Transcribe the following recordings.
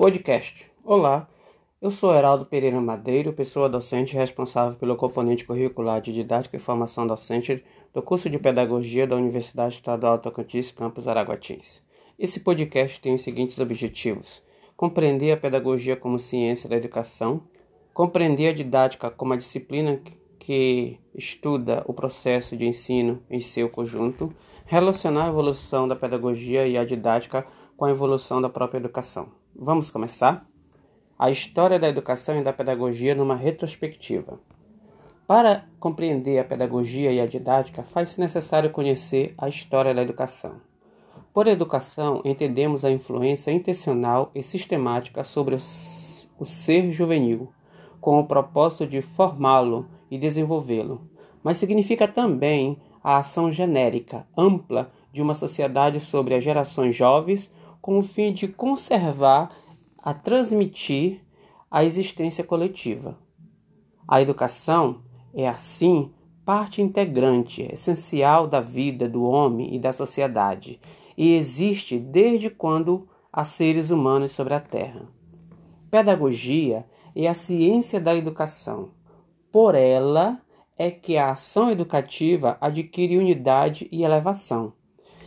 Podcast. Olá, eu sou Heraldo Pereira Madeiro, pessoa docente responsável pelo componente curricular de Didática e Formação Docente do curso de Pedagogia da Universidade Estadual Tocantins, campus Araguatins. Esse podcast tem os seguintes objetivos: compreender a pedagogia como ciência da educação, compreender a didática como a disciplina que estuda o processo de ensino em seu conjunto, relacionar a evolução da pedagogia e a didática com a evolução da própria educação. Vamos começar? A história da educação e da pedagogia numa retrospectiva. Para compreender a pedagogia e a didática, faz-se necessário conhecer a história da educação. Por educação, entendemos a influência intencional e sistemática sobre o ser juvenil, com o propósito de formá-lo e desenvolvê-lo, mas significa também a ação genérica, ampla, de uma sociedade sobre as gerações jovens com o fim de conservar a transmitir a existência coletiva. A educação é, assim, parte integrante, essencial da vida do homem e da sociedade, e existe desde quando há seres humanos sobre a Terra. Pedagogia é a ciência da educação. Por ela é que a ação educativa adquire unidade e elevação.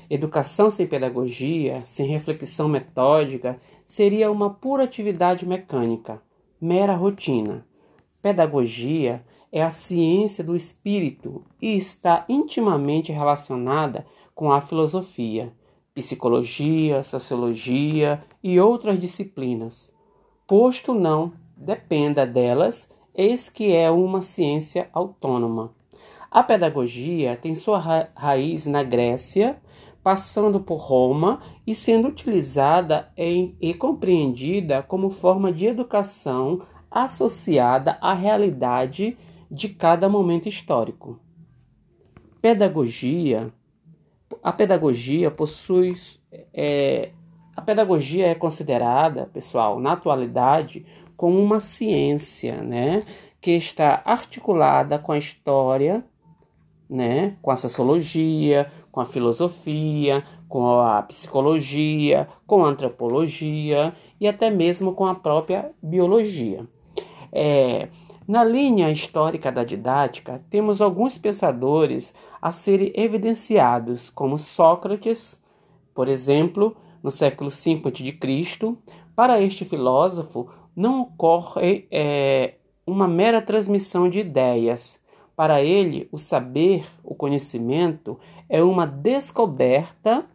Educação sem pedagogia, sem reflexão metódica, seria uma pura atividade mecânica, mera rotina. Pedagogia é a ciência do espírito e está intimamente relacionada com a filosofia, psicologia, sociologia e outras disciplinas. Posto não dependa delas, eis que é uma ciência autônoma. A pedagogia tem sua ra raiz na Grécia passando por Roma e sendo utilizada em, e compreendida como forma de educação associada à realidade de cada momento histórico. Pedagogia. A pedagogia possui. É, a pedagogia é considerada, pessoal, na atualidade, como uma ciência, né, que está articulada com a história, né, com a sociologia, com a filosofia, com a psicologia, com a antropologia e até mesmo com a própria biologia. É, na linha histórica da didática, temos alguns pensadores a serem evidenciados, como Sócrates, por exemplo, no século V a.C. Para este filósofo, não ocorre é, uma mera transmissão de ideias, para ele, o saber, o conhecimento, é uma descoberta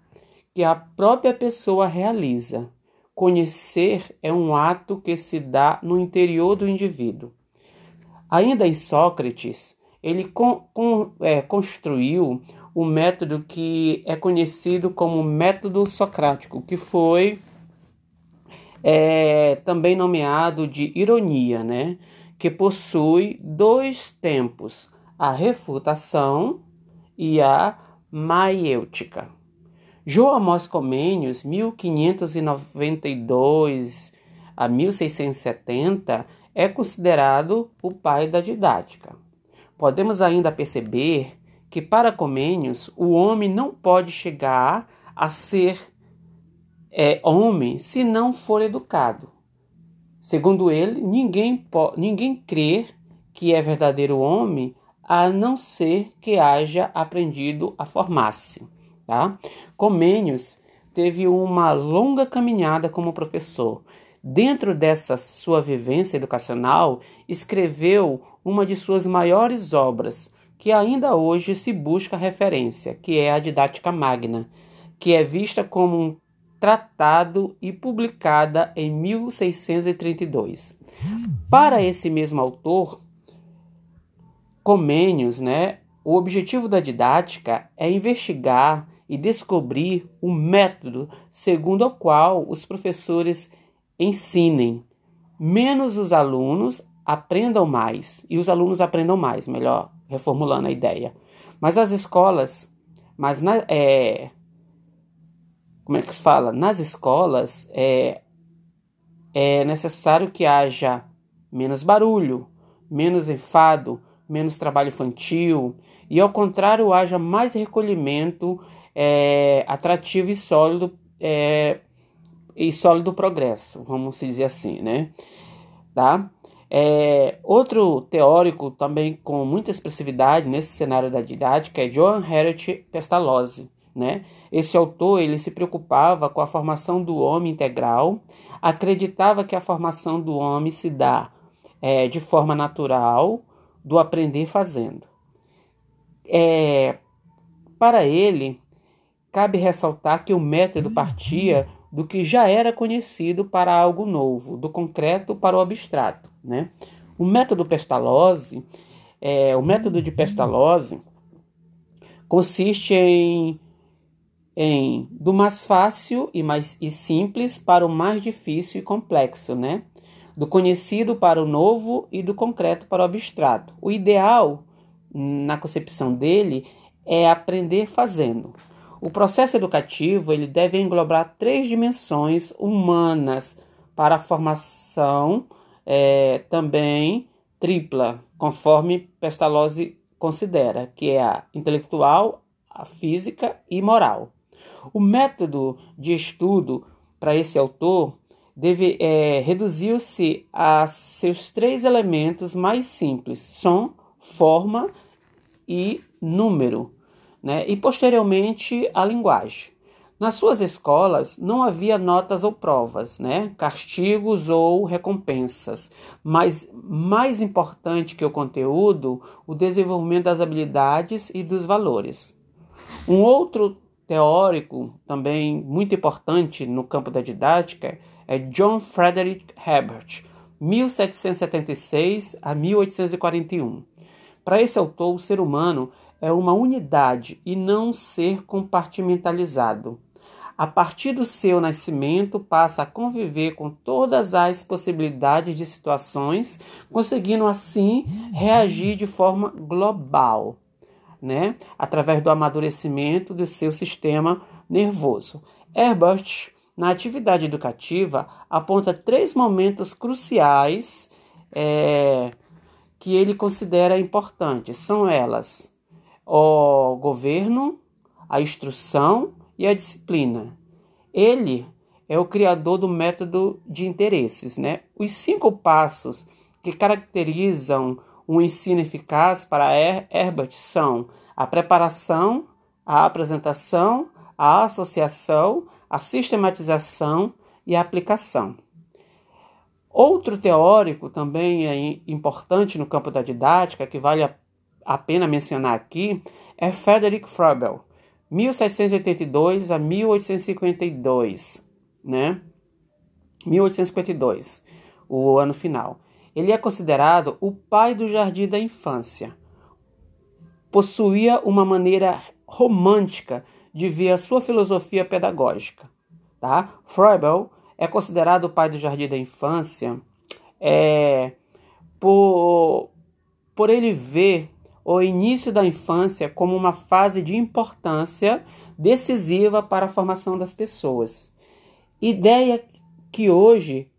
que a própria pessoa realiza. Conhecer é um ato que se dá no interior do indivíduo. Ainda em Sócrates, ele con, con, é, construiu o método que é conhecido como método socrático, que foi é, também nomeado de ironia, né? Que possui dois tempos, a refutação e a maiêutica. João Amós Comênios, 1592 a 1670, é considerado o pai da didática. Podemos ainda perceber que para Comênios o homem não pode chegar a ser é, homem se não for educado. Segundo ele, ninguém, ninguém crê que é verdadeiro homem a não ser que haja aprendido a formar-se. Tá? Comênios teve uma longa caminhada como professor. Dentro dessa sua vivência educacional, escreveu uma de suas maiores obras, que ainda hoje se busca referência, que é a Didática Magna, que é vista como um tratado e publicada em 1632. Para esse mesmo autor, Comênios, né, o objetivo da didática é investigar e descobrir o método segundo o qual os professores ensinem, menos os alunos aprendam mais e os alunos aprendam mais, melhor, reformulando a ideia. Mas as escolas, mas na, é, como é que se fala? Nas escolas é, é necessário que haja menos barulho, menos enfado, menos trabalho infantil e, ao contrário, haja mais recolhimento é, atrativo e sólido é, e sólido progresso, vamos dizer assim, né? Tá? É, outro teórico também com muita expressividade nesse cenário da didática é Johann Herert Pestalozzi. Né? Esse autor ele se preocupava com a formação do homem integral, acreditava que a formação do homem se dá é, de forma natural, do aprender fazendo. É, para ele, cabe ressaltar que o método partia do que já era conhecido para algo novo, do concreto para o abstrato. Né? O método Pestalozzi, é, o método de Pestalozzi consiste em, em do mais fácil e mais e simples para o mais difícil e complexo, né? Do conhecido para o novo e do concreto para o abstrato. O ideal, na concepção dele, é aprender fazendo. O processo educativo ele deve englobar três dimensões humanas para a formação é, também tripla, conforme Pestalozzi considera, que é a intelectual, a física e moral. O método de estudo para esse autor deve é, reduziu-se a seus três elementos mais simples: som, forma e número né? e posteriormente a linguagem. Nas suas escolas não havia notas ou provas, né? castigos ou recompensas, mas mais importante que o conteúdo, o desenvolvimento das habilidades e dos valores. Um outro teórico também muito importante no campo da didática é John Frederick Herbert, 1776 a 1841. Para esse autor, o ser humano é uma unidade e não um ser compartimentalizado. A partir do seu nascimento, passa a conviver com todas as possibilidades de situações, conseguindo assim reagir de forma global, né? através do amadurecimento do seu sistema nervoso. Herbert, na atividade educativa, aponta três momentos cruciais é, que ele considera importantes. São elas o governo, a instrução e a disciplina. Ele é o criador do método de interesses, né? Os cinco passos que caracterizam um ensino eficaz para Herbert são a preparação, a apresentação, a associação, a sistematização e a aplicação. Outro teórico também é importante no campo da didática, que vale a pena mencionar aqui é Frederick Froebel, 1782 a 1852, né? 1852, o ano final. Ele é considerado o pai do jardim da infância. Possuía uma maneira romântica de ver a sua filosofia pedagógica. Tá? Froebel é considerado o pai do jardim da infância é, por, por ele ver o início da infância como uma fase de importância decisiva para a formação das pessoas. Ideia que hoje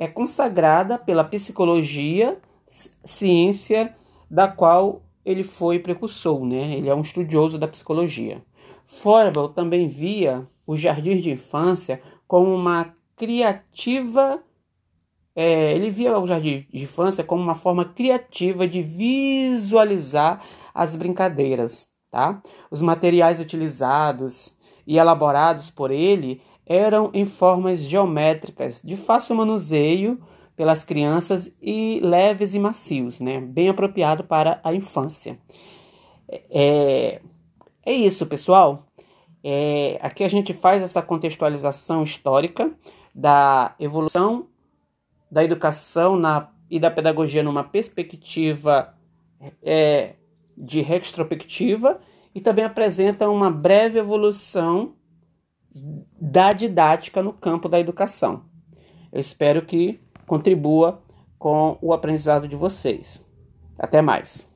é consagrada pela psicologia, ciência da qual ele foi precursor, né? Ele é um estudioso da psicologia. Forbel também via os jardins de infância como uma criativa é, ele via o jardim de infância como uma forma criativa de visualizar as brincadeiras. Tá? Os materiais utilizados e elaborados por ele eram em formas geométricas de fácil manuseio pelas crianças e leves e macios, né? bem apropriado para a infância. É, é isso, pessoal. É, aqui a gente faz essa contextualização histórica da evolução da educação na, e da pedagogia numa perspectiva é, de retrospectiva e também apresenta uma breve evolução da didática no campo da educação. Eu espero que contribua com o aprendizado de vocês. Até mais.